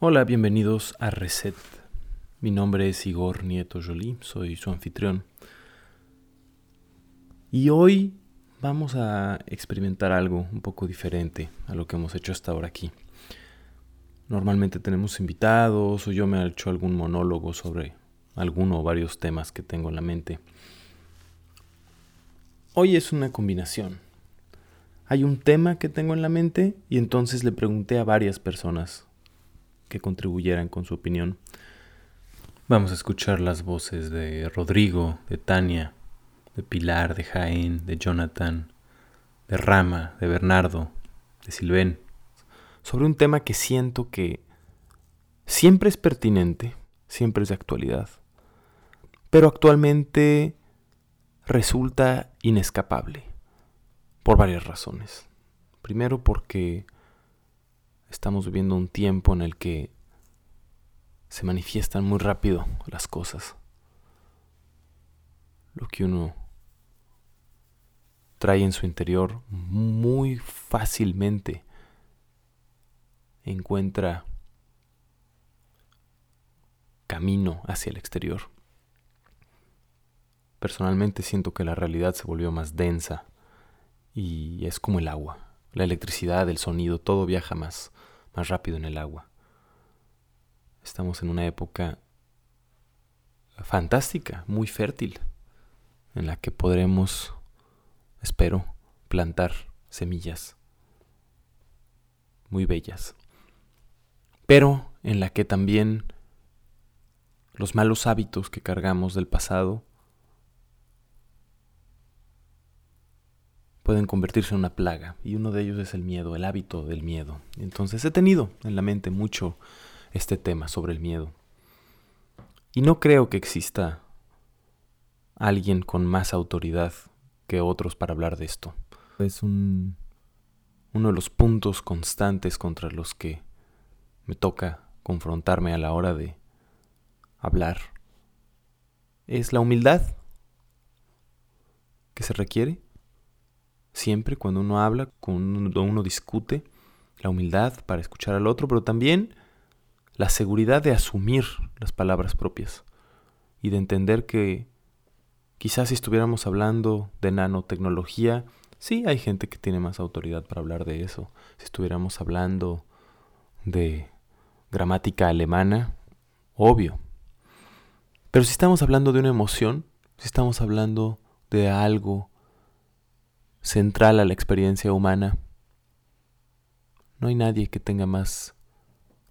Hola, bienvenidos a Reset. Mi nombre es Igor Nieto Jolie, soy su anfitrión. Y hoy vamos a experimentar algo un poco diferente a lo que hemos hecho hasta ahora aquí. Normalmente tenemos invitados o yo me he hecho algún monólogo sobre alguno o varios temas que tengo en la mente. Hoy es una combinación hay un tema que tengo en la mente y entonces le pregunté a varias personas que contribuyeran con su opinión. Vamos a escuchar las voces de Rodrigo, de Tania, de Pilar, de Jaén, de Jonathan, de Rama, de Bernardo, de Silven, sobre un tema que siento que siempre es pertinente, siempre es de actualidad, pero actualmente resulta inescapable por varias razones. Primero porque estamos viviendo un tiempo en el que se manifiestan muy rápido las cosas. Lo que uno trae en su interior muy fácilmente encuentra camino hacia el exterior. Personalmente siento que la realidad se volvió más densa y es como el agua. La electricidad, el sonido, todo viaja más, más rápido en el agua. Estamos en una época fantástica, muy fértil, en la que podremos, espero, plantar semillas muy bellas, pero en la que también los malos hábitos que cargamos del pasado pueden convertirse en una plaga y uno de ellos es el miedo, el hábito del miedo. Entonces he tenido en la mente mucho este tema sobre el miedo. Y no creo que exista alguien con más autoridad que otros para hablar de esto. Es un, uno de los puntos constantes contra los que me toca confrontarme a la hora de hablar. Es la humildad que se requiere siempre cuando uno habla, cuando uno discute, la humildad para escuchar al otro, pero también la seguridad de asumir las palabras propias y de entender que quizás si estuviéramos hablando de nanotecnología, sí hay gente que tiene más autoridad para hablar de eso. Si estuviéramos hablando de gramática alemana, obvio. Pero si estamos hablando de una emoción, si estamos hablando de algo central a la experiencia humana. No hay nadie que tenga más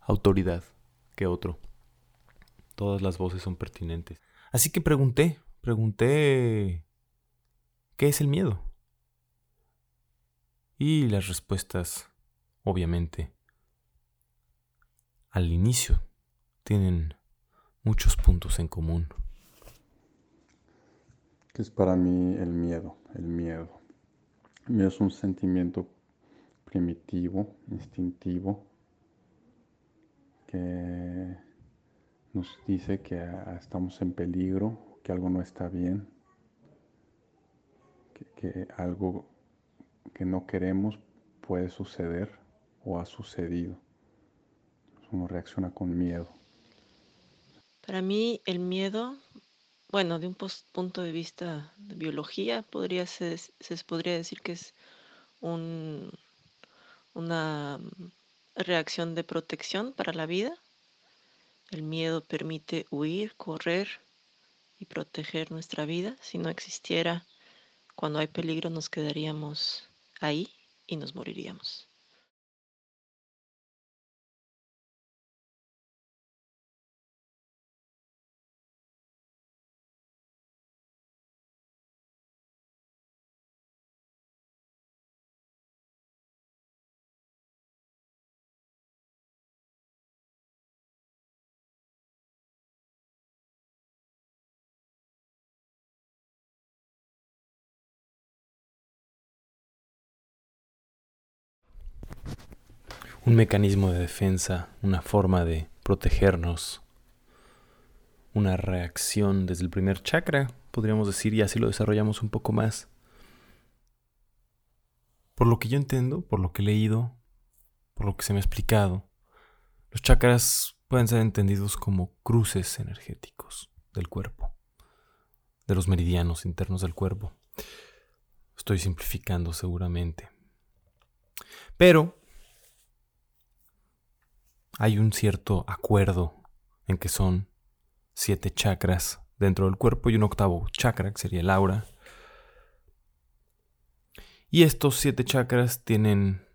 autoridad que otro. Todas las voces son pertinentes. Así que pregunté, pregunté, ¿qué es el miedo? Y las respuestas, obviamente, al inicio, tienen muchos puntos en común. ¿Qué es para mí el miedo? El miedo es un sentimiento primitivo, instintivo, que nos dice que estamos en peligro, que algo no está bien, que, algo que no queremos puede suceder o ha sucedido. Uno reacciona con miedo. Para mí el miedo bueno, de un punto de vista de biología, podría se podría decir que es una mm, reacción de protección para la vida. El miedo permite huir, correr y proteger nuestra vida. Si no existiera, cuando hay peligro nos quedaríamos ahí y nos moriríamos. Un mecanismo de defensa, una forma de protegernos, una reacción desde el primer chakra, podríamos decir, y así lo desarrollamos un poco más. Por lo que yo entiendo, por lo que he leído, por lo que se me ha explicado, los chakras pueden ser entendidos como cruces energéticos del cuerpo, de los meridianos internos del cuerpo. Estoy simplificando seguramente. Pero hay un cierto acuerdo en que son siete chakras dentro del cuerpo y un octavo chakra, que sería el aura. Y estos siete chakras tienen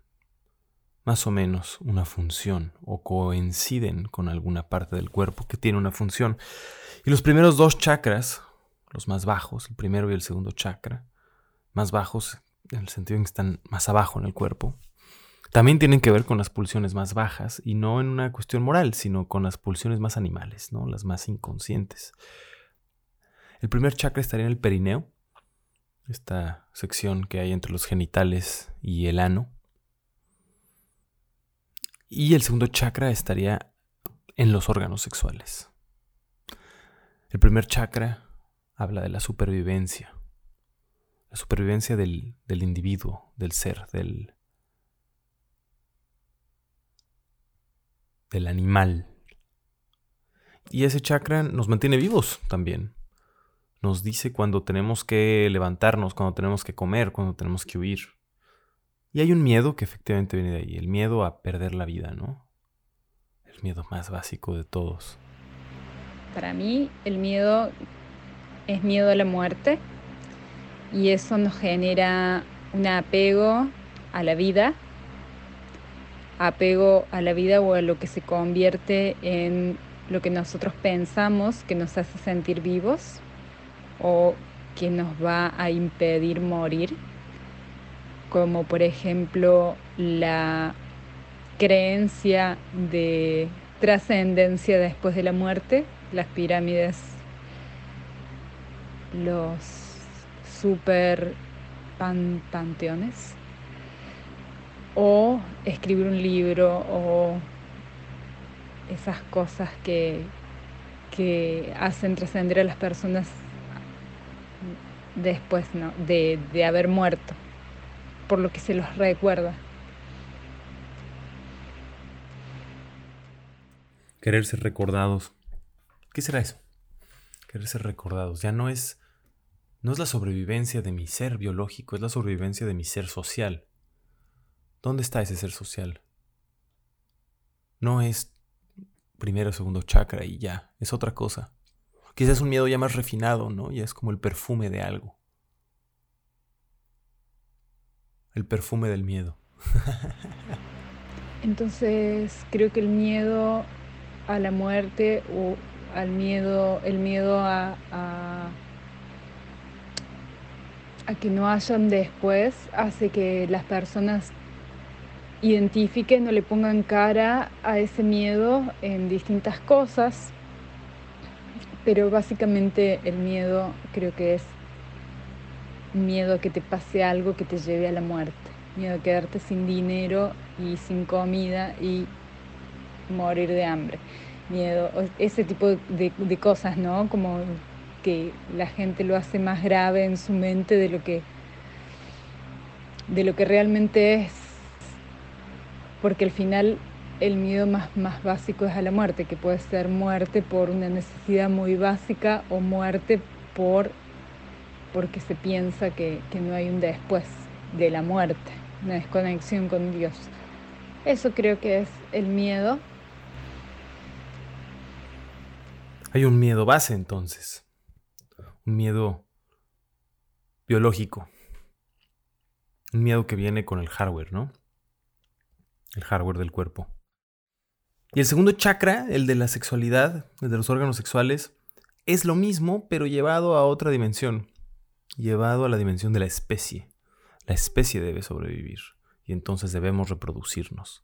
más o menos una función o coinciden con alguna parte del cuerpo que tiene una función. Y los primeros dos chakras, los más bajos, el primero y el segundo chakra, más bajos en el sentido en que están más abajo en el cuerpo, también tienen que ver con las pulsiones más bajas y no en una cuestión moral, sino con las pulsiones más animales, ¿no? las más inconscientes. El primer chakra estaría en el perineo, esta sección que hay entre los genitales y el ano. Y el segundo chakra estaría en los órganos sexuales. El primer chakra habla de la supervivencia. La supervivencia del, individuo, del ser, del, del animal. Y ese chakra nos mantiene vivos también. Nos dice cuando tenemos que levantarnos, cuando tenemos que comer, cuando tenemos que huir. Y hay un miedo que efectivamente viene de ahí, el miedo a perder la vida, ¿no? El miedo más básico de todos. Para mí el miedo es miedo a la muerte y eso nos genera un apego a la vida, apego a la vida o a lo que se convierte en lo que nosotros pensamos que nos hace sentir vivos o que nos va a impedir morir como por ejemplo la creencia de trascendencia después de la muerte, las pirámides, los super panteones, o escribir un libro o esas cosas que, que hacen trascender a las personas después ¿no? de, de haber muerto por lo que se los recuerda. Querer ser recordados. ¿Qué será eso? Querer ser recordados. Ya no es. No es la sobrevivencia de mi ser biológico, es la sobrevivencia de mi ser social. ¿Dónde está ese ser social? No es primero, segundo chakra y ya, es otra cosa. Quizás es un miedo ya más refinado, ¿no? Ya es como el perfume de algo. el perfume del miedo. Entonces creo que el miedo a la muerte o al miedo, el miedo a, a, que no hayan después hace que las personas identifiquen o le pongan cara a ese miedo en distintas cosas, pero básicamente el miedo creo que es miedo a que te pase algo que te lleve a la muerte, miedo a quedarte sin dinero y sin comida y morir de hambre, miedo, ese tipo de, cosas, ¿no? Como que la gente lo hace más grave en su mente de lo que de lo que realmente es porque al final el miedo más, más básico es a la muerte, que puede ser muerte por una necesidad muy básica o muerte por porque se piensa que, no hay un después de la muerte, una desconexión con Dios. Eso creo que es el miedo. Hay un miedo base entonces, un miedo biológico, un miedo que viene con el hardware, ¿no? El hardware del cuerpo. Y el segundo chakra, el de la sexualidad, el de los órganos sexuales, es lo mismo, pero llevado a otra dimensión llevado a la dimensión de la especie. La especie debe sobrevivir y entonces debemos reproducirnos.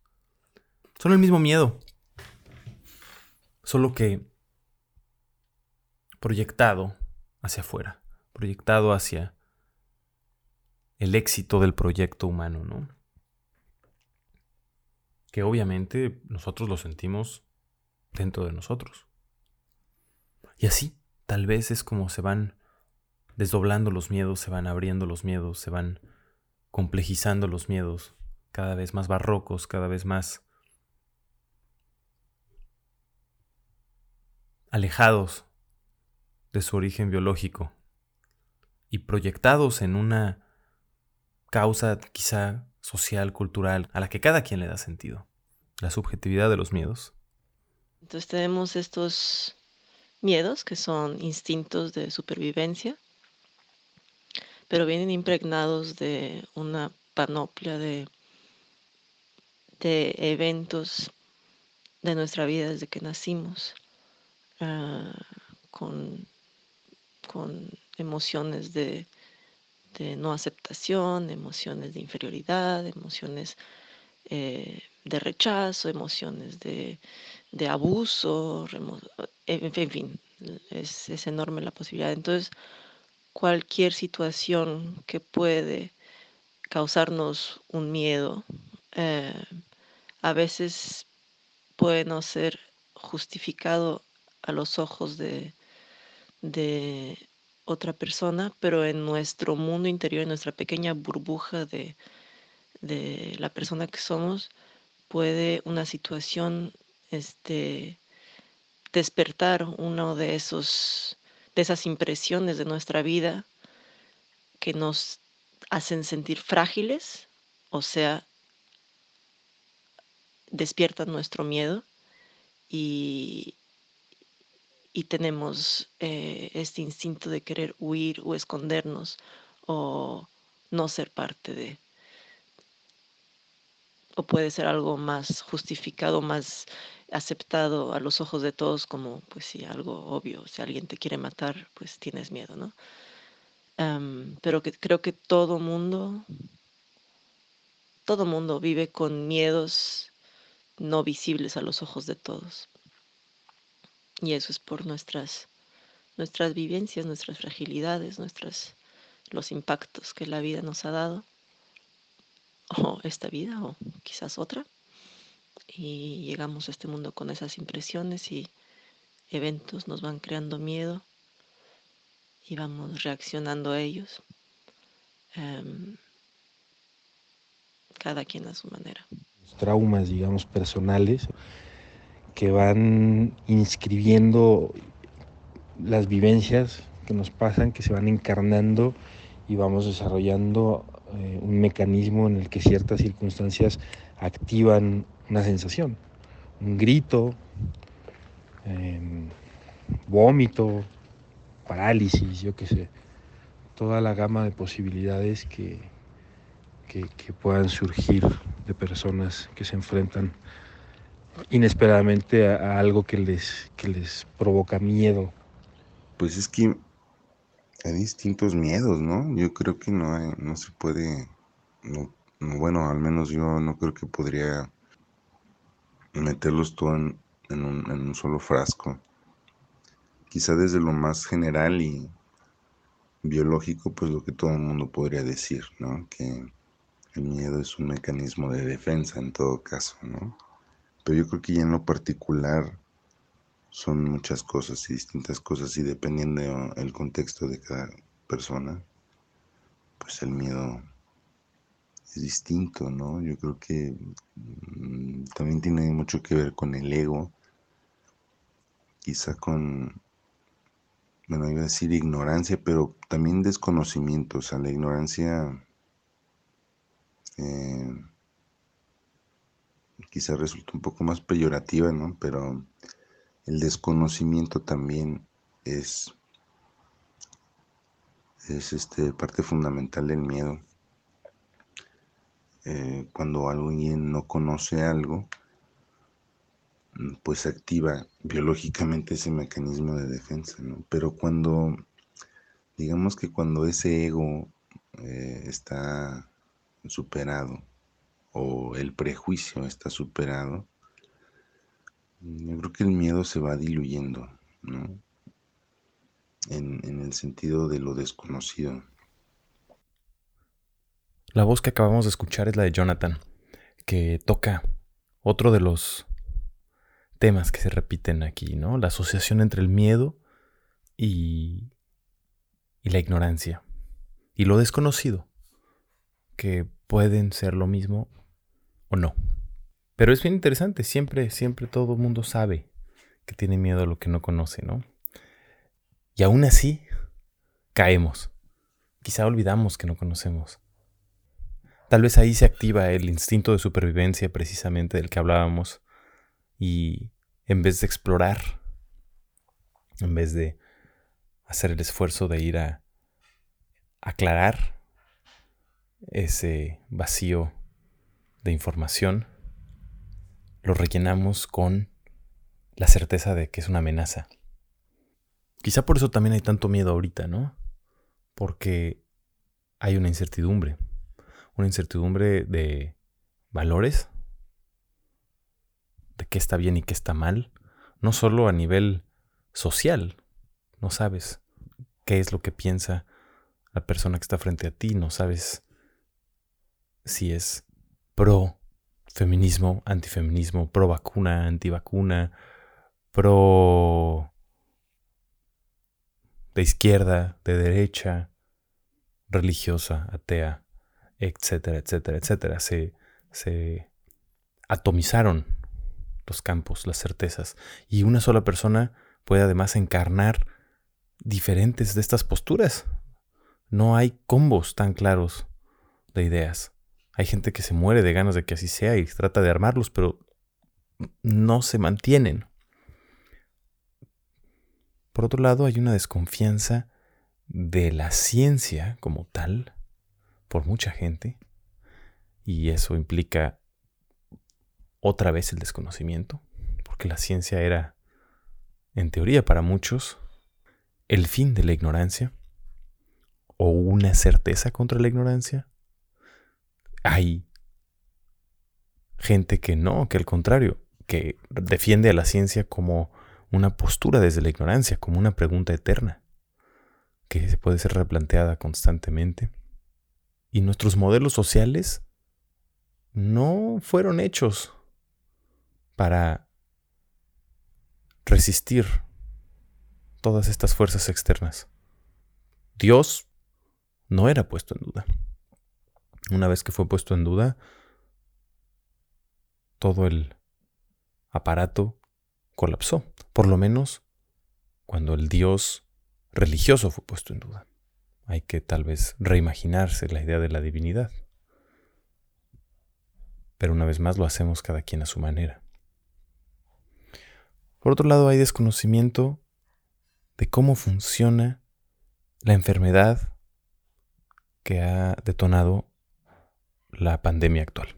Son el mismo miedo, solo que proyectado hacia afuera, proyectado hacia el éxito del proyecto humano, ¿no? Que obviamente nosotros lo sentimos dentro de nosotros. Y así, tal vez es como se van desdoblando los miedos, se van abriendo los miedos, se van complejizando los miedos, cada vez más barrocos, cada vez más alejados de su origen biológico y proyectados en una causa quizá social, cultural, a la que cada quien le da sentido, la subjetividad de los miedos. Entonces tenemos estos miedos que son instintos de supervivencia, pero vienen impregnados de una panoplia de, de eventos de nuestra vida desde que nacimos, ah, con, con, emociones de, de, no aceptación, emociones de inferioridad, emociones eh, de rechazo, emociones de, de abuso, en fin, es, es, enorme la posibilidad. Entonces, cualquier situación que puede causarnos un miedo, eh, a veces puede no ser justificado a los ojos de otra persona, pero en nuestro mundo interior, en nuestra pequeña burbuja de, de la persona que somos, puede una situación este, despertar uno de esos de esas impresiones de nuestra vida que nos hacen sentir frágiles, o sea, despiertan nuestro miedo y, y tenemos eh, este instinto de querer huir o escondernos o no ser parte de, o puede ser algo más justificado, más aceptado a los ojos de todos como, pues sí, algo obvio. Si alguien te quiere matar, pues tienes miedo, ¿no? pero que, creo que todo mundo, todo mundo vive con miedos no visibles a los ojos de todos. Y eso es por nuestras, nuestras vivencias, nuestras fragilidades, nuestras, los impactos que la vida nos ha dado o esta vida o quizás otra. Y llegamos a este mundo con esas impresiones y eventos nos van creando miedo y vamos reaccionando a ellos, em, cada quien a su manera. Traumas, digamos, personales que van inscribiendo las vivencias que nos pasan, que se van encarnando y vamos desarrollando eh, un mecanismo en el que ciertas circunstancias activan una sensación, un grito, em, vómito, parálisis, yo qué sé, toda la gama de posibilidades que, que, puedan surgir de personas que se enfrentan inesperadamente a, algo que les, que les provoca miedo. Pues es que hay distintos miedos, ¿no? Yo creo que no, no se puede, no, bueno, al menos yo no creo que podría meterlos todo en, un, en un solo frasco. Quizá desde lo más general y biológico, pues lo que todo el mundo podría decir, ¿no? Que el miedo es un mecanismo de defensa en todo caso, ¿no? Pero yo creo que ya en lo particular son muchas cosas y distintas cosas y dependiendo del contexto de cada persona, pues el miedo es distinto, ¿no? Yo creo que mm, también tiene mucho que ver con el ego, quizá con, bueno, iba a decir ignorancia, pero también desconocimiento, o sea, la ignorancia eh, quizá resulta un poco más peyorativa, ¿no? Pero el desconocimiento también es, es este, parte fundamental del miedo. Eh, cuando alguien no conoce algo, pues activa biológicamente ese mecanismo de defensa, ¿no? Pero cuando, digamos que cuando ese ego eh, está superado o el prejuicio está superado, yo creo que el miedo se va diluyendo, ¿no? En, en el sentido de lo desconocido. La voz que acabamos de escuchar es la de Jonathan, que toca otro de los temas que se repiten aquí, ¿no? La asociación entre el miedo y, y la ignorancia y lo desconocido. que pueden ser lo mismo o no. Pero es bien interesante, siempre, siempre todo el mundo sabe que tiene miedo a lo que no conoce, ¿no? Y aún así, caemos. Quizá olvidamos que no conocemos. Tal vez ahí se activa el instinto de supervivencia precisamente del que hablábamos y en vez de explorar, en vez de hacer el esfuerzo de ir a aclarar ese vacío de información, lo rellenamos con la certeza de que es una amenaza. Quizá por eso también hay tanto miedo ahorita, ¿no? Porque hay una incertidumbre una incertidumbre de valores, de qué está bien y qué está mal, no solo a nivel social, no sabes qué es lo que piensa la persona que está frente a ti, no sabes si es pro feminismo, antifeminismo, pro vacuna, antivacuna, pro de izquierda, de derecha, religiosa, atea etcétera, etcétera, etcétera. Se, se atomizaron los campos, las certezas. Y una sola persona puede además encarnar diferentes de estas posturas. No hay combos tan claros de ideas. Hay gente que se muere de ganas de que así sea y trata de armarlos, pero no se mantienen. Por otro lado, hay una desconfianza de la ciencia como tal, por mucha gente y eso implica otra vez el desconocimiento, porque la ciencia era, en teoría para muchos, el fin de la ignorancia o una certeza contra la ignorancia. Hay gente que no, que al contrario, que defiende a la ciencia como una postura desde la ignorancia, como una pregunta eterna, que se puede ser replanteada constantemente. Y nuestros modelos sociales no fueron hechos para resistir todas estas fuerzas externas. Dios no era puesto en duda. Una vez que fue puesto en duda, todo el aparato colapsó, por lo menos cuando el Dios religioso fue puesto en duda hay que tal vez reimaginarse la idea de la divinidad. Pero una vez más lo hacemos cada quien a su manera. Por otro lado, hay desconocimiento de cómo funciona la enfermedad que ha detonado la pandemia actual.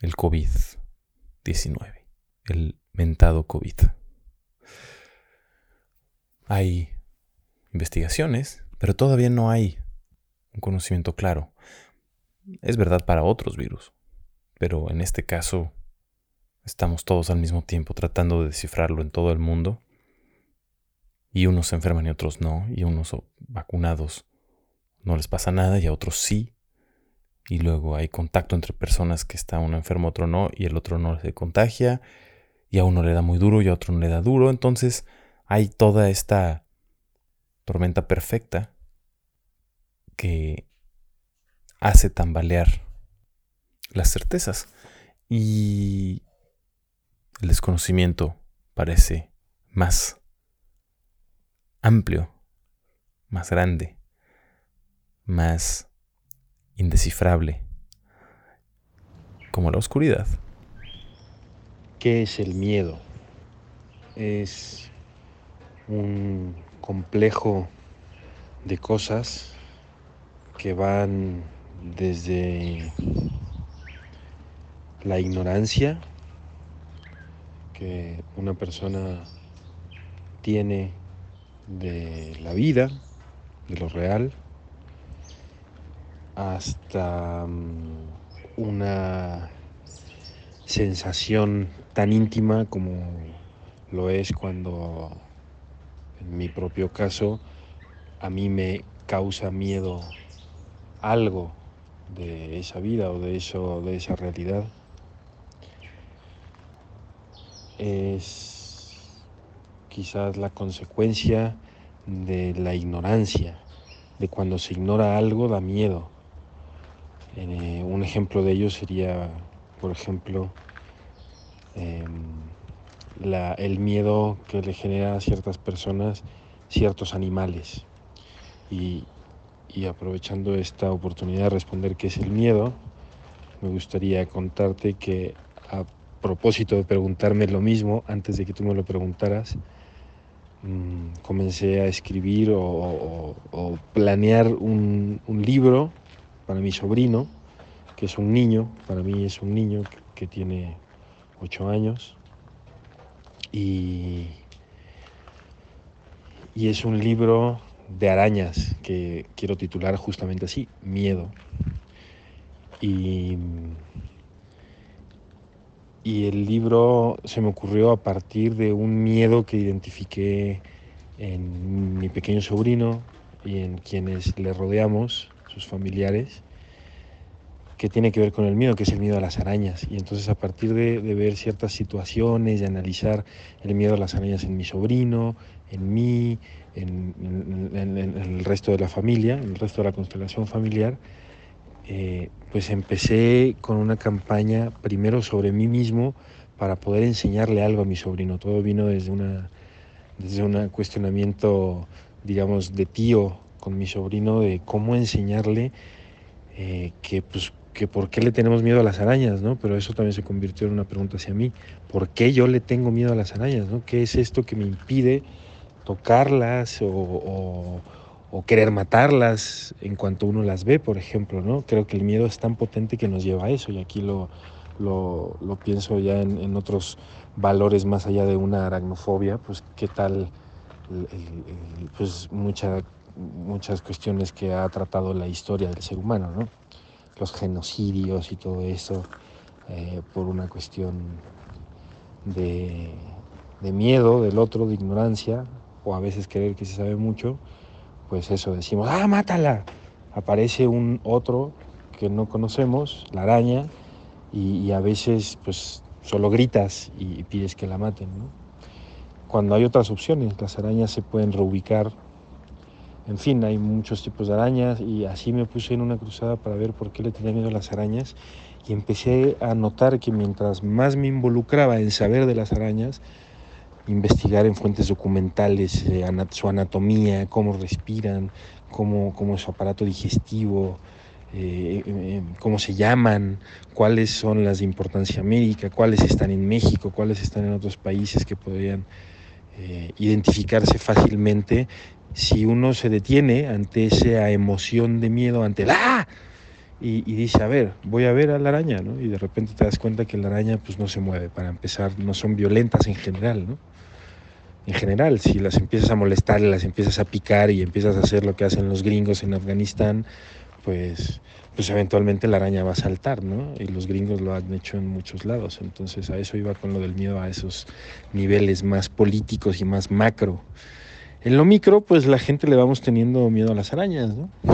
El COVID-19, el mentado COVID. Hay investigaciones pero todavía no hay un conocimiento claro. Es verdad para otros virus, pero en este caso estamos todos al mismo tiempo tratando de descifrarlo en todo el mundo y unos se enferman y otros no, y unos vacunados no les pasa nada y a otros sí. Y luego hay contacto entre personas que está uno enfermo, otro no, y el otro no se contagia, y a uno le da muy duro y a otro no le da duro. Entonces hay toda esta tormenta perfecta que hace tambalear las certezas y el desconocimiento parece más amplio, más grande, más indescifrable, como la oscuridad. ¿Qué es el miedo? Es un complejo de cosas que van desde la ignorancia que una persona tiene de la vida, de lo real, hasta mm, una sensación tan íntima como lo es cuando en mi propio caso, a mí me causa miedo algo de esa vida o de eso, de esa realidad. Es quizás la consecuencia de la ignorancia, de cuando se ignora algo da miedo, Eh, un ejemplo de ello sería, por ejemplo, em, el miedo que le genera a ciertas personas ciertos animales. Y, aprovechando esta oportunidad de responder qué es el miedo, me gustaría contarte que a propósito de preguntarme lo mismo, antes de que tú me lo preguntaras, mm, comencé a escribir o, planear un, libro para mi sobrino, que es un niño, para mí es un niño que, tiene ocho años, y, y es un libro de arañas que quiero titular justamente así, Miedo. Y, y el libro se me ocurrió a partir de un miedo que identifiqué en mi pequeño sobrino y en quienes le rodeamos, sus familiares, que tiene que ver con el miedo, que es el miedo a las arañas. Y entonces a partir de, ver ciertas situaciones, de analizar el miedo a las arañas en mi sobrino, en mí, en, el resto de la familia, en el resto de la constelación familiar, eh, pues empecé con una campaña primero sobre mí mismo para poder enseñarle algo a mi sobrino. Todo vino desde, una, desde un cuestionamiento, digamos, de tío con mi sobrino de cómo enseñarle eh, que, pues, que por qué le tenemos miedo a las arañas, ¿no? Pero eso también se convirtió en una pregunta hacia mí. ¿Por qué yo le tengo miedo a las arañas, ¿no? ¿Qué es esto que me impide tocarlas o, querer matarlas en cuanto uno las ve, por ejemplo, ¿no? Creo que el miedo es tan potente que nos lleva a eso y aquí lo, lo, pienso ya en, otros valores más allá de una aracnofobia, pues qué tal pues mucha, muchas cuestiones que ha tratado la historia del ser humano, ¿no? Los genocidios y todo eso eh, por una cuestión de, miedo del otro, de ignorancia, o a veces creer que se sabe mucho, pues eso decimos, ah, mátala. Aparece un otro que no conocemos, la araña, y, a veces pues solo gritas y, pides que la maten. Cuando hay otras opciones, las arañas se pueden reubicar. En fin, hay muchos tipos de arañas y así me puse en una cruzada para ver por qué le tenía miedo a las arañas y empecé a notar que mientras más me involucraba en saber de las arañas, investigar en fuentes documentales eh, su anatomía, cómo respiran, cómo, cómo es su aparato digestivo, eh, eh, cómo se llaman, cuáles son las de importancia médica, cuáles están en México, cuáles están en otros países que podrían identificarse fácilmente si uno se detiene ante esa emoción de miedo, ante la... ¡Ah! Y, dice, a ver, voy a ver a la araña, ¿no? Y de repente te das cuenta que la araña pues no se mueve, para empezar, no son violentas en general, ¿no? en general, si las empiezas a molestar, las empiezas a picar y empiezas a hacer lo que hacen los gringos en Afganistán, pues, pues eventualmente la araña va a saltar, ¿no? Y los gringos lo han hecho en muchos lados. Entonces a eso iba con lo del miedo a esos niveles más políticos y más macro. En lo micro, pues la gente le vamos teniendo miedo a las arañas, ¿no?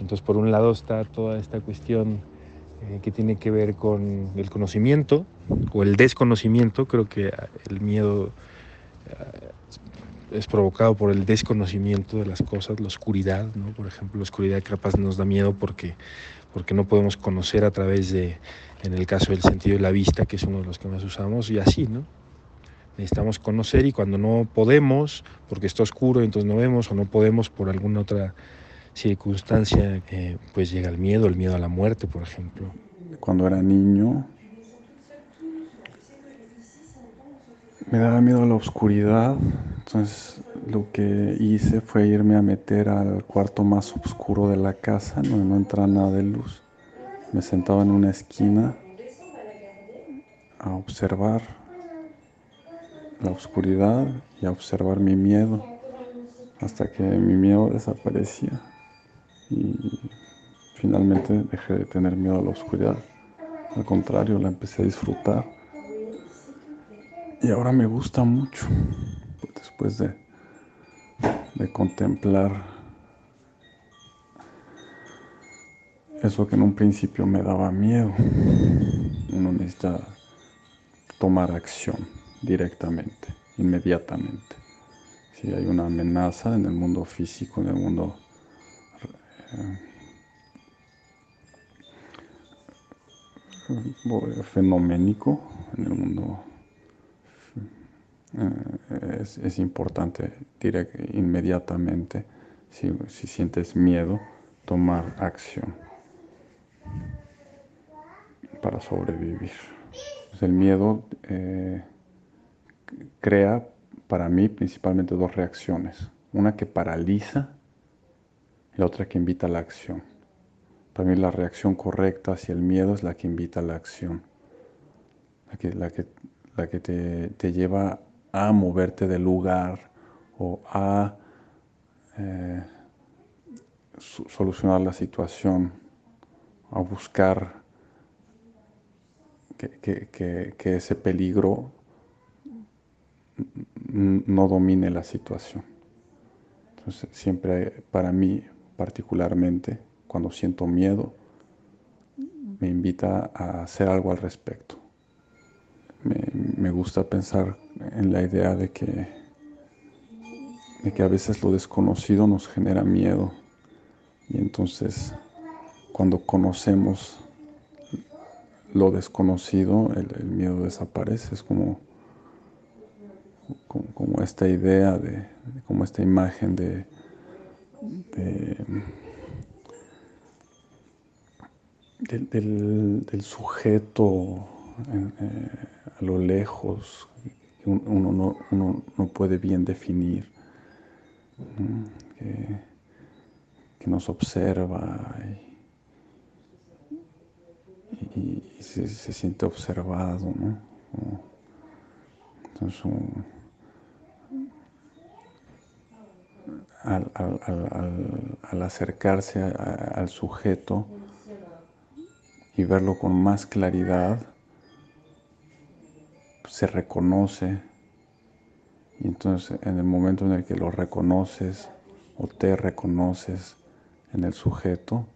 Entonces por un lado está toda esta cuestión eh, que tiene que ver con el conocimiento o el desconocimiento. Creo que el miedo eh, es provocado por el desconocimiento de las cosas, la oscuridad, ¿no? Por ejemplo, la oscuridad capaz nos da miedo porque, porque no podemos conocer a través de, en el caso del sentido de la vista, que es uno de los que más usamos, y así, ¿no? Necesitamos conocer y cuando no podemos, porque está oscuro, entonces no vemos, o no podemos por alguna otra circunstancia, eh, pues llega el miedo, el miedo a la muerte, por ejemplo. Cuando era niño, me daba miedo a la oscuridad, entonces lo que hice fue irme a meter al cuarto más oscuro de la casa, donde no entra nada de luz. Me sentaba en una esquina a observar la oscuridad y a observar mi miedo hasta que mi miedo desaparecía y finalmente dejé de tener miedo a la oscuridad. Al contrario, la empecé a disfrutar. Y ahora me gusta mucho, después de, de contemplar eso que en un principio me daba miedo. Uno necesita tomar acción directamente, inmediatamente. Si hay una amenaza en el mundo físico, en el mundo fenoménico en el mundo. Eh, es, importante inmediatamente, si, sientes miedo, tomar acción para sobrevivir. Pues el miedo eh, crea para mí principalmente dos reacciones. Una que paraliza y otra que invita a la acción. Para mí la reacción correcta hacia el miedo es la que invita a la acción, la que, la que, la que te, lleva a moverte del lugar o a eh, solucionar la situación, a buscar que, ese peligro no domine la situación. Entonces, siempre para mí particularmente, cuando siento miedo, me invita a hacer algo al respecto. Me, gusta pensar en la idea de que, de que a veces lo desconocido nos genera miedo y entonces cuando conocemos lo desconocido, el, miedo desaparece. Es como, como, esta idea de, como esta imagen de, del, sujeto eh, a lo lejos, que uno no, puede bien definir, que, nos observa y, se, siente observado. Entonces, al, acercarse al sujeto, y verlo con más claridad, se reconoce. Y entonces en el momento en el que lo reconoces o te reconoces en el sujeto,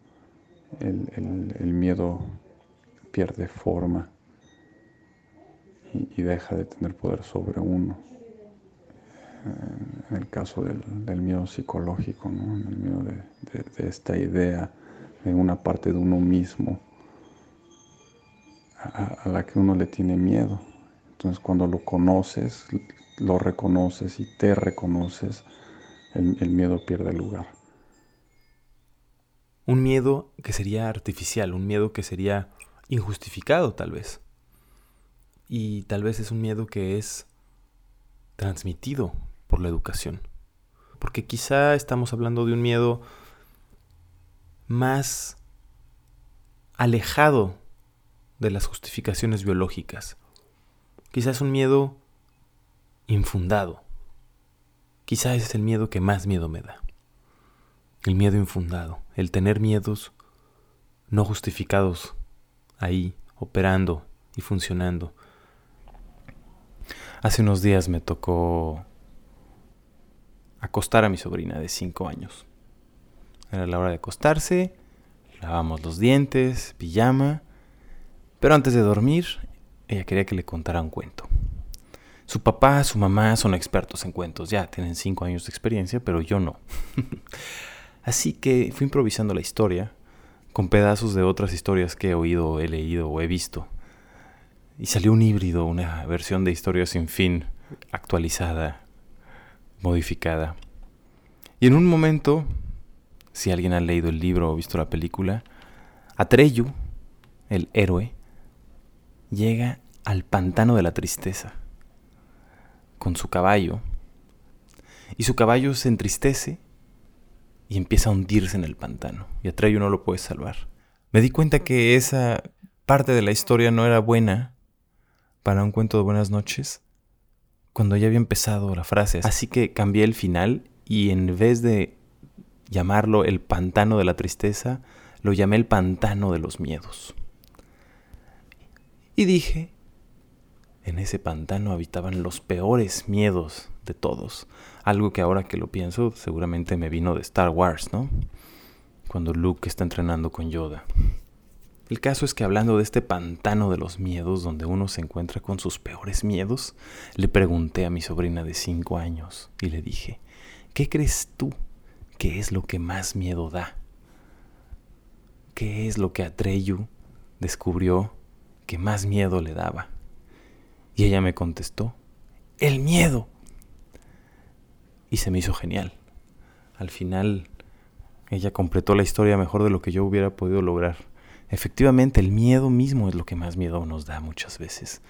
el, miedo pierde forma y, deja de tener poder sobre uno. En el caso del, miedo psicológico, ¿no? el miedo de esta idea de una parte de uno mismo a, la que uno le tiene miedo. Entonces cuando lo conoces, lo reconoces y te reconoces, el, miedo pierde lugar. Un miedo que sería artificial, un miedo que sería injustificado tal vez. Y tal vez es un miedo que es transmitido por la educación. Porque quizá estamos hablando de un miedo más alejado de las justificaciones biológicas. Quizás un miedo infundado. Quizás es el miedo que más miedo me da. El miedo infundado, el tener miedos no justificados ahí, operando y funcionando. Hace unos días me tocó acostar a mi sobrina de 5 años. Era la hora de acostarse, lavamos los dientes, pijama, pero antes de dormir, ella quería que le contara un cuento. Su papá, su mamá son expertos en cuentos, ya tienen cinco años de experiencia, pero yo no. Así que fui improvisando la historia con pedazos de otras historias que he oído, he leído o he visto. Y salió un híbrido, una versión de historia sin fin, actualizada, modificada. Y en un momento, si alguien ha leído el libro o visto la película, Atreyu, el héroe, llega al pantano de la tristeza con su caballo y su caballo se entristece y empieza a hundirse en el pantano y Atreyu no lo puede salvar. Me di cuenta que esa parte de la historia no era buena para un cuento de buenas noches cuando ya había empezado la frase. Así que cambié el final y en vez de llamarlo el pantano de la tristeza, lo llamé el pantano de los miedos. Y dije, en ese pantano habitaban los peores miedos de todos. Algo que ahora que lo pienso seguramente me vino de Star Wars, ¿no? Cuando Luke está entrenando con Yoda. El caso es que hablando de este pantano de los miedos donde uno se encuentra con sus peores miedos, le pregunté a mi sobrina de 5 años y le dije, ¿qué crees tú que es lo que más miedo da? ¿Qué es lo que Atreyu descubrió que más miedo le daba. Y ella me contestó, el miedo. Y se me hizo genial. Al final, ella completó la historia mejor de lo que yo hubiera podido lograr. Efectivamente, el miedo mismo es lo que más miedo nos da muchas veces.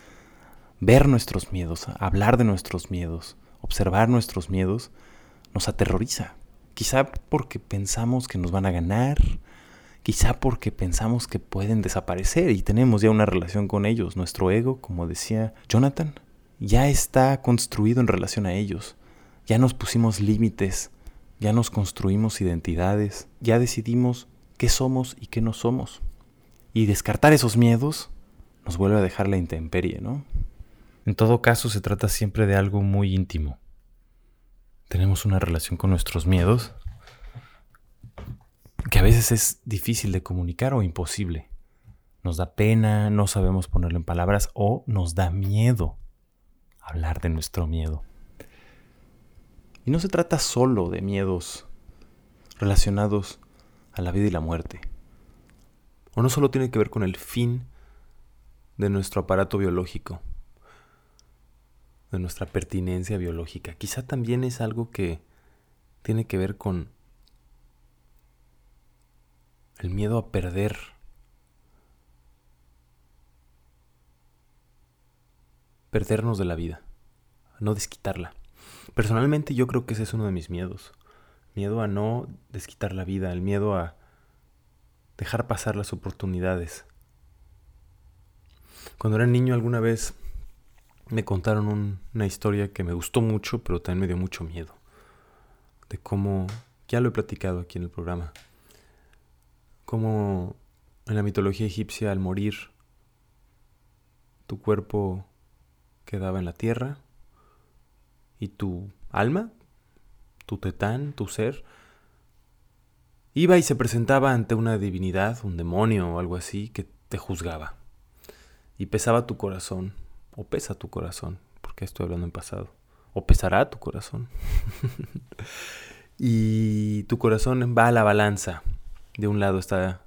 Ver nuestros miedos, hablar de nuestros miedos, observar nuestros miedos, nos aterroriza. Quizá porque pensamos que nos van a ganar, quizá porque pensamos que pueden desaparecer y tenemos ya una relación con ellos. Nuestro ego, como decía Jonathan, ya está construido en relación a ellos. Ya nos pusimos límites, ya nos construimos identidades, ya decidimos qué somos y qué no somos. Y descartar esos miedos nos vuelve a dejar la intemperie, ¿no? En todo caso, se trata siempre de algo muy íntimo. Tenemos una relación con nuestros miedos que a veces es difícil de comunicar o imposible. Nos da pena, no sabemos ponerlo en palabras o nos da miedo hablar de nuestro miedo. Y no se trata solo de miedos relacionados a la vida y la muerte o no solo tiene que ver con el fin de nuestro aparato biológico, de nuestra pertinencia biológica. Quizá también es algo que tiene que ver con el miedo a perder perdernos de la vida, no desquitarla. Personalmente yo creo que ese es uno de mis miedos. Miedo a no desquitar la vida, el miedo a dejar pasar las oportunidades. Cuando era niño alguna vez me contaron una historia que me gustó mucho, pero también me dio mucho miedo. De cómo, ya lo he platicado aquí en el programa, cómo en la mitología egipcia al morir tu cuerpo quedaba en la tierra y tu alma, tu tetán, tu ser, Iba y se presentaba ante una divinidad, un demonio o algo así, que te juzgaba. Y pesaba tu corazón, o pesa tu corazón, porque estoy hablando en pasado, o pesará tu corazón. y tu corazón va a la balanza. De un lado está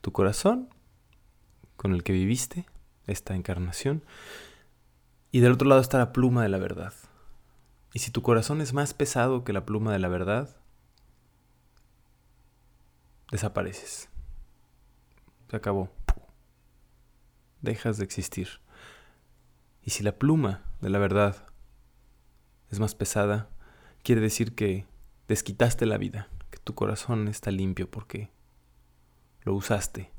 tu corazón, con el que viviste esta encarnación, y del otro lado está la pluma de la verdad. Y si tu corazón es más pesado que la pluma de la verdad, desapareces. Se acabó. Dejas de existir. Y si la pluma de la verdad es más pesada, quiere decir que desquitaste la vida, que tu corazón está limpio porque lo usaste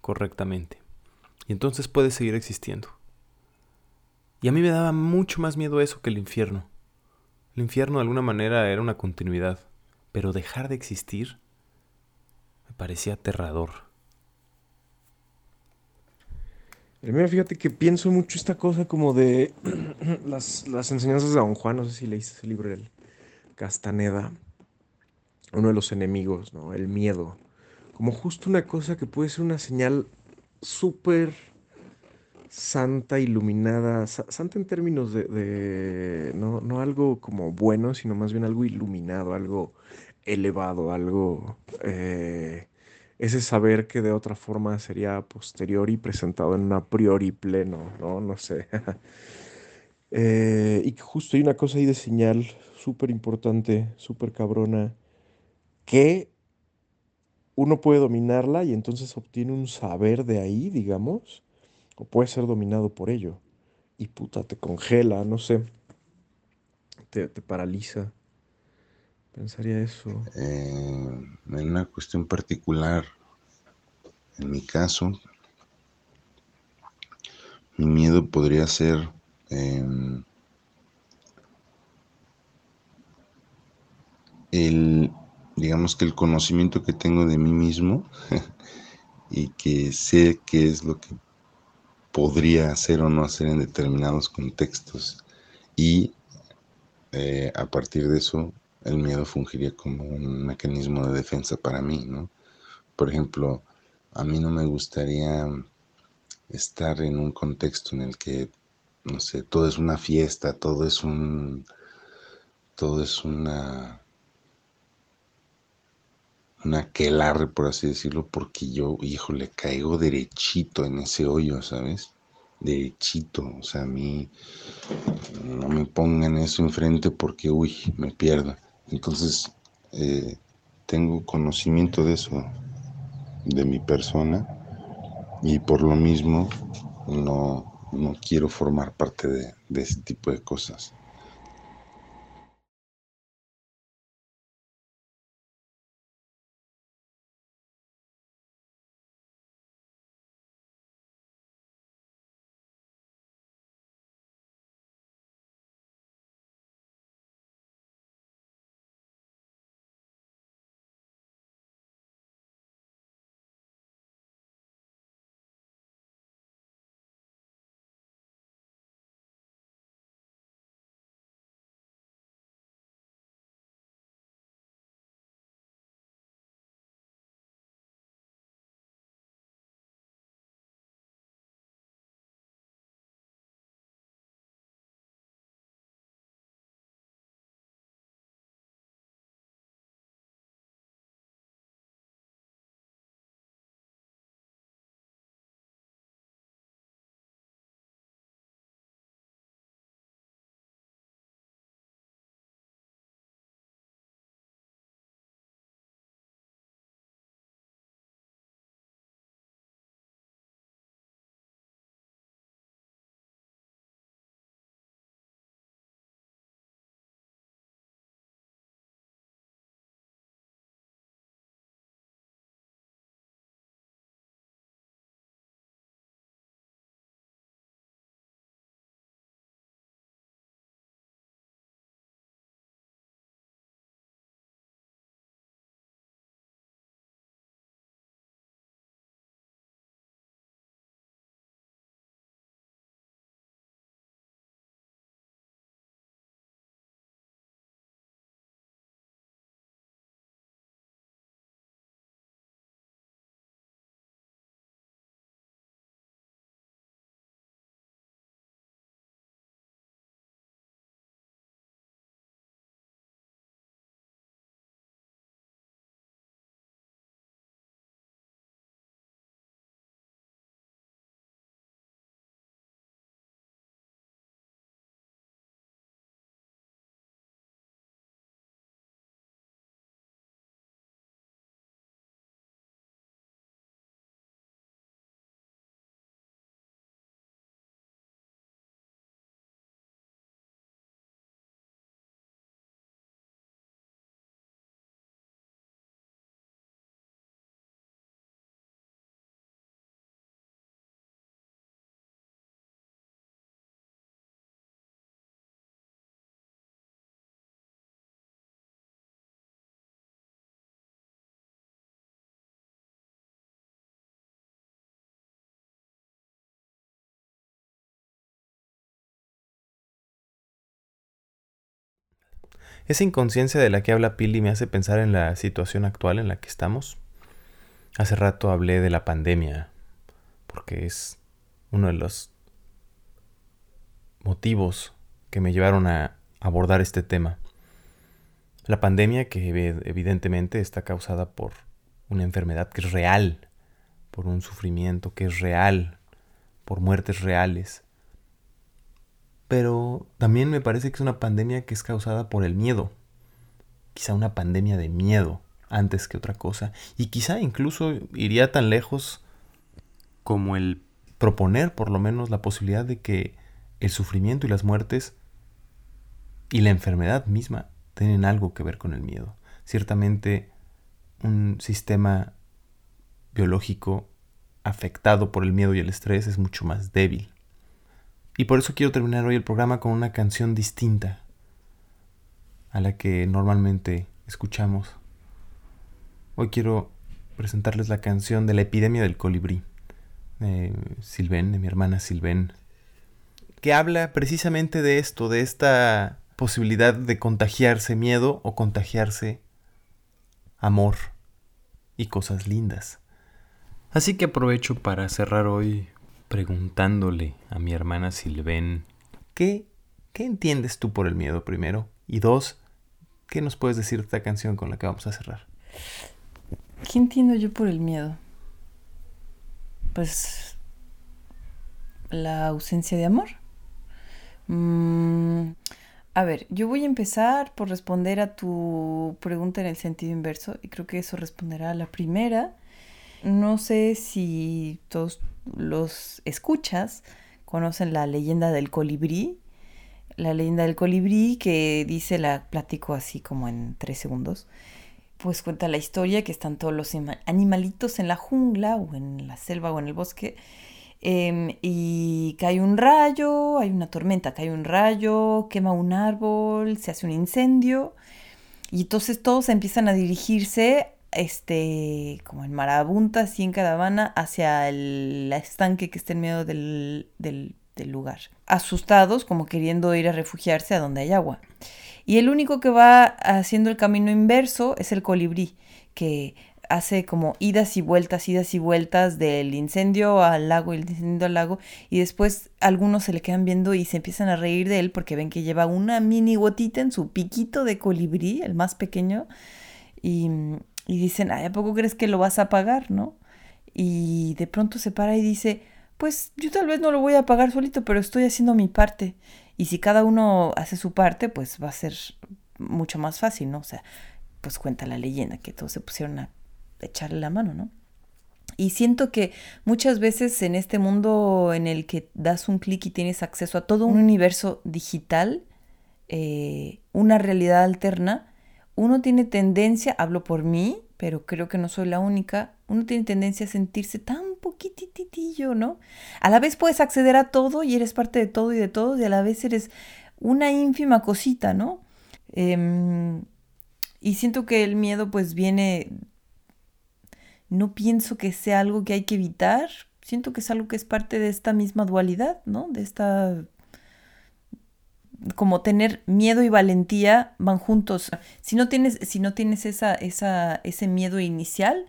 correctamente. Y entonces puedes seguir existiendo. Y a mí me daba mucho más miedo eso que el infierno. El infierno de alguna manera era una continuidad, pero dejar de existir parecía aterrador. El mío, fíjate que pienso mucho esta cosa como de las, las, enseñanzas de Don Juan, no sé si leíste ese libro del Castaneda, uno de los enemigos, ¿no? El miedo. Como justo una cosa que puede ser una señal súper santa, iluminada, santa en términos de, de no, no, algo como bueno, sino más bien algo iluminado, algo elevado, algo, eh, ese saber que de otra forma sería posterior y presentado en un a priori pleno, ¿no? No sé. Eh, y justo hay una cosa ahí de señal súper importante, súper cabrona, que uno puede dominarla y entonces obtiene un saber de ahí, digamos, o puede ser dominado por ello. Y puta, te congela, no sé, te, te paraliza. Pensaría eso. Eh, en una cuestión particular, en mi caso, mi miedo podría ser em, el, digamos que el conocimiento que tengo de mí mismo y que sé qué es lo que podría hacer o no hacer en determinados contextos y eh, a partir de eso el miedo fungiría como un mecanismo de defensa para mí, ¿no? Por ejemplo, a mí no me gustaría estar en un contexto en el que, no sé, todo es una fiesta, todo es un, todo es una, una quelarre, por así decirlo, porque yo, hijo, le caigo derechito en ese hoyo, ¿sabes? Derechito, o sea, a mí no me pongan eso enfrente porque, uy, me pierdo. Entonces, eh, tengo conocimiento de eso, de mi persona, y por lo mismo no, no quiero formar parte de, de ese tipo de cosas. Esa inconsciencia de la que habla Pili me hace pensar en la situación actual en la que estamos. Hace rato hablé de la pandemia, porque es uno de los motivos que me llevaron a abordar este tema. La pandemia que evidentemente está causada por una enfermedad que es real, por un sufrimiento que es real, por muertes reales, pero también me parece que es una pandemia que es causada por el miedo. Quizá una pandemia de miedo antes que otra cosa. Y quizá incluso iría tan lejos como el proponer por lo menos la posibilidad de que el sufrimiento y las muertes y la enfermedad misma tienen algo que ver con el miedo. Ciertamente un sistema biológico afectado por el miedo y el estrés es mucho más débil. Y por eso quiero terminar hoy el programa con una canción distinta a la que normalmente escuchamos. Hoy quiero presentarles la canción de la epidemia del colibrí, de Silven, de mi hermana Silven, que habla precisamente de esto, de esta posibilidad de contagiarse miedo o contagiarse amor y cosas lindas. Así que aprovecho para cerrar hoy preguntándole a mi hermana Silven, ¿qué, ¿qué entiendes tú por el miedo primero? Y dos, ¿qué nos puedes decir de esta canción con la que vamos a cerrar? ¿qué entiendo yo por el miedo? Pues la ausencia de amor. Mm, a ver, yo voy a empezar por responder a tu pregunta en el sentido inverso y creo que eso responderá a la primera. No sé si todos los escuchas conocen la leyenda del colibrí. La leyenda del colibrí que dice, la platico así como en tres segundos, pues cuenta la historia que están todos los animalitos en la jungla o en la selva o en el bosque em, y cae un rayo, hay una tormenta, cae un rayo, quema un árbol, se hace un incendio y entonces todos empiezan a dirigirse este, como en marabunta, así en caravana, hacia el estanque que está en medio del, del, del lugar. Asustados, como queriendo ir a refugiarse a donde hay agua. Y el único que va haciendo el camino inverso es el colibrí, que hace como idas y vueltas, idas y vueltas del incendio al lago y el incendio al lago y después algunos se le quedan viendo y se empiezan a reír de él porque ven que lleva una mini gotita en su piquito de colibrí, el más pequeño, y, y dicen, ¿a poco crees que lo vas a pagar, no? Y de pronto se para y dice, pues yo tal vez no lo voy a pagar solito, pero estoy haciendo mi parte. Y si cada uno hace su parte, pues va a ser mucho más fácil, ¿no? O sea, pues cuenta la leyenda que todos se pusieron a echarle la mano, ¿no? Y siento que muchas veces en este mundo en el que das un clic y tienes acceso a todo un universo digital, eh, una realidad alterna, uno tiene tendencia, hablo por mí, pero creo que no soy la única, uno tiene tendencia a sentirse tan poquititillo, ¿no? A la vez puedes acceder a todo y eres parte de todo y de todo, y a la vez eres una ínfima cosita, ¿no? Em, y siento que el miedo pues viene, no pienso que sea algo que hay que evitar, siento que es algo que es parte de esta misma dualidad, ¿no? De esta como tener miedo y valentía van juntos. Si no tienes, si no tienes esa, esa, ese miedo inicial,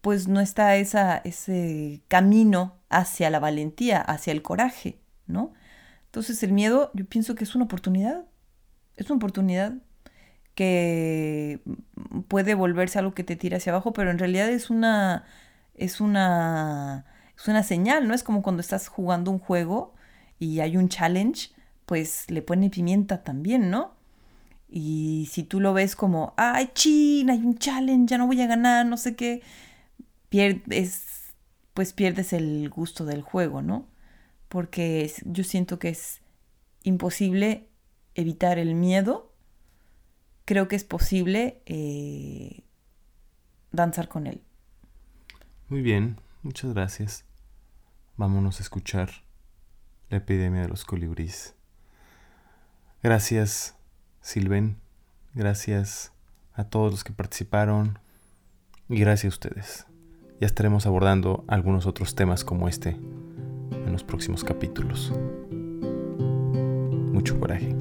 pues no está esa, ese camino hacia la valentía, hacia el coraje, ¿no? Entonces el miedo yo pienso que es una oportunidad, es una oportunidad que puede volverse algo que te tira hacia abajo, pero en realidad es una, es una, es una señal, ¿no? Es como cuando estás jugando un juego y hay un challenge pues le pone pimienta también, ¿no? Y si tú lo ves como, ay, chin, hay un challenge, ya no voy a ganar, no sé qué, pierdes, pues pierdes el gusto del juego, ¿no? Porque yo siento que es imposible evitar el miedo. Creo que es posible eh, danzar con él. Muy bien, muchas gracias. Vámonos a escuchar la epidemia de los colibríes. Gracias, Silven. Gracias a todos los que participaron. Y gracias a ustedes. Ya estaremos abordando algunos otros temas como este en los próximos capítulos. Mucho coraje.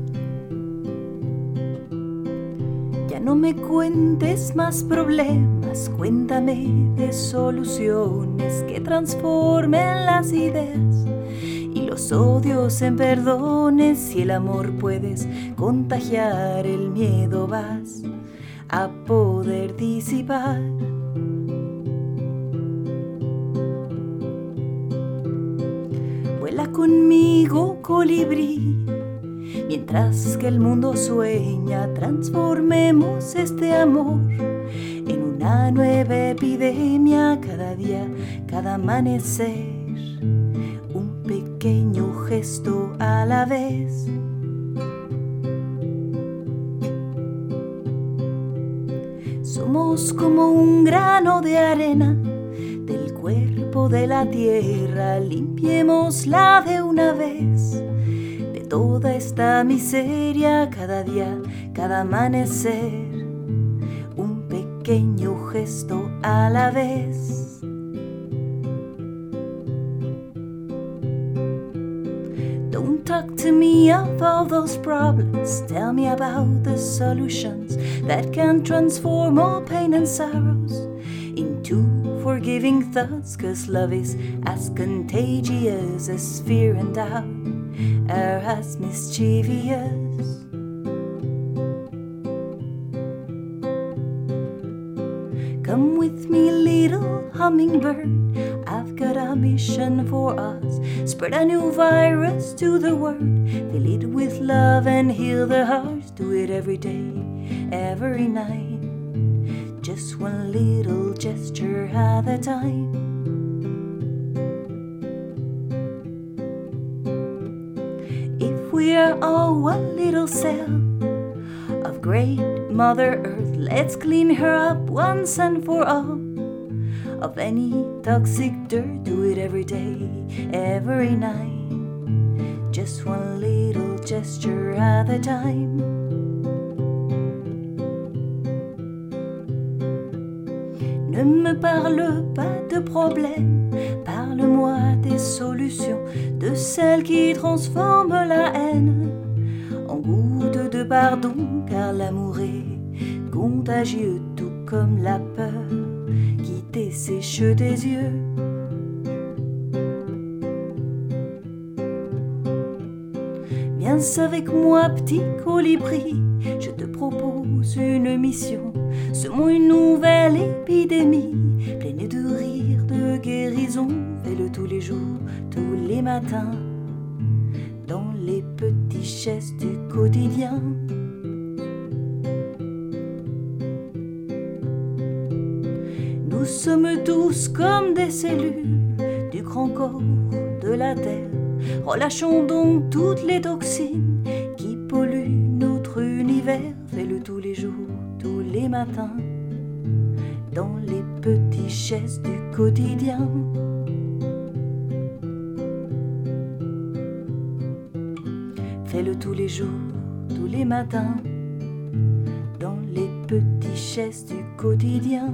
Ya no me cuentes más problemas, cuéntame de soluciones que transformen las ideas los odios en perdones. Y el amor puedes contagiar, el miedo vas a poder disipar. Vuela conmigo, colibrí, mientras que el mundo sueña, transformemos este amor en una nueva epidemia. Cada día, cada amanecer pequeño gesto a la vez. Somos como un grano de arena del cuerpo de la tierra, limpiémosla de una vez. De toda esta miseria, cada día, cada amanecer, un pequeño gesto a la vez. To me of all those problems. Tell me about the solutions that can transform all pain and sorrows into forgiving thoughts. Cause love is as contagious as fear and doubt, or as mischievous. Come with me, little hummingbird. Got a mission for us. Spread a new virus to the world. Fill it with love and heal their hearts. Do it every day, every night. Just one little gesture at a time. If we are all one little cell of great Mother Earth, let's clean her up once and for all. Of any toxic dirt, do it every day, every night. Just one little gesture at a time. Ne me parle pas de problème, parle-moi des solutions, de celles qui transforment la haine en goutte de pardon, car l'amour est contagieux tout comme la peur des yeux. Viens avec moi, petit colibri, je te propose une mission. Semons une nouvelle épidémie, pleine de rire, de guérison. Fais-le tous les jours, tous les matins, dans les petits gestes du quotidien. Sommes tous comme des cellules du grand corps de la terre. Relâchons donc toutes les toxines qui polluent notre univers. Fais-le tous les jours, tous les matins, dans les petits gestes du quotidien. Fais-le tous les jours, tous les matins, dans les petits gestes du quotidien.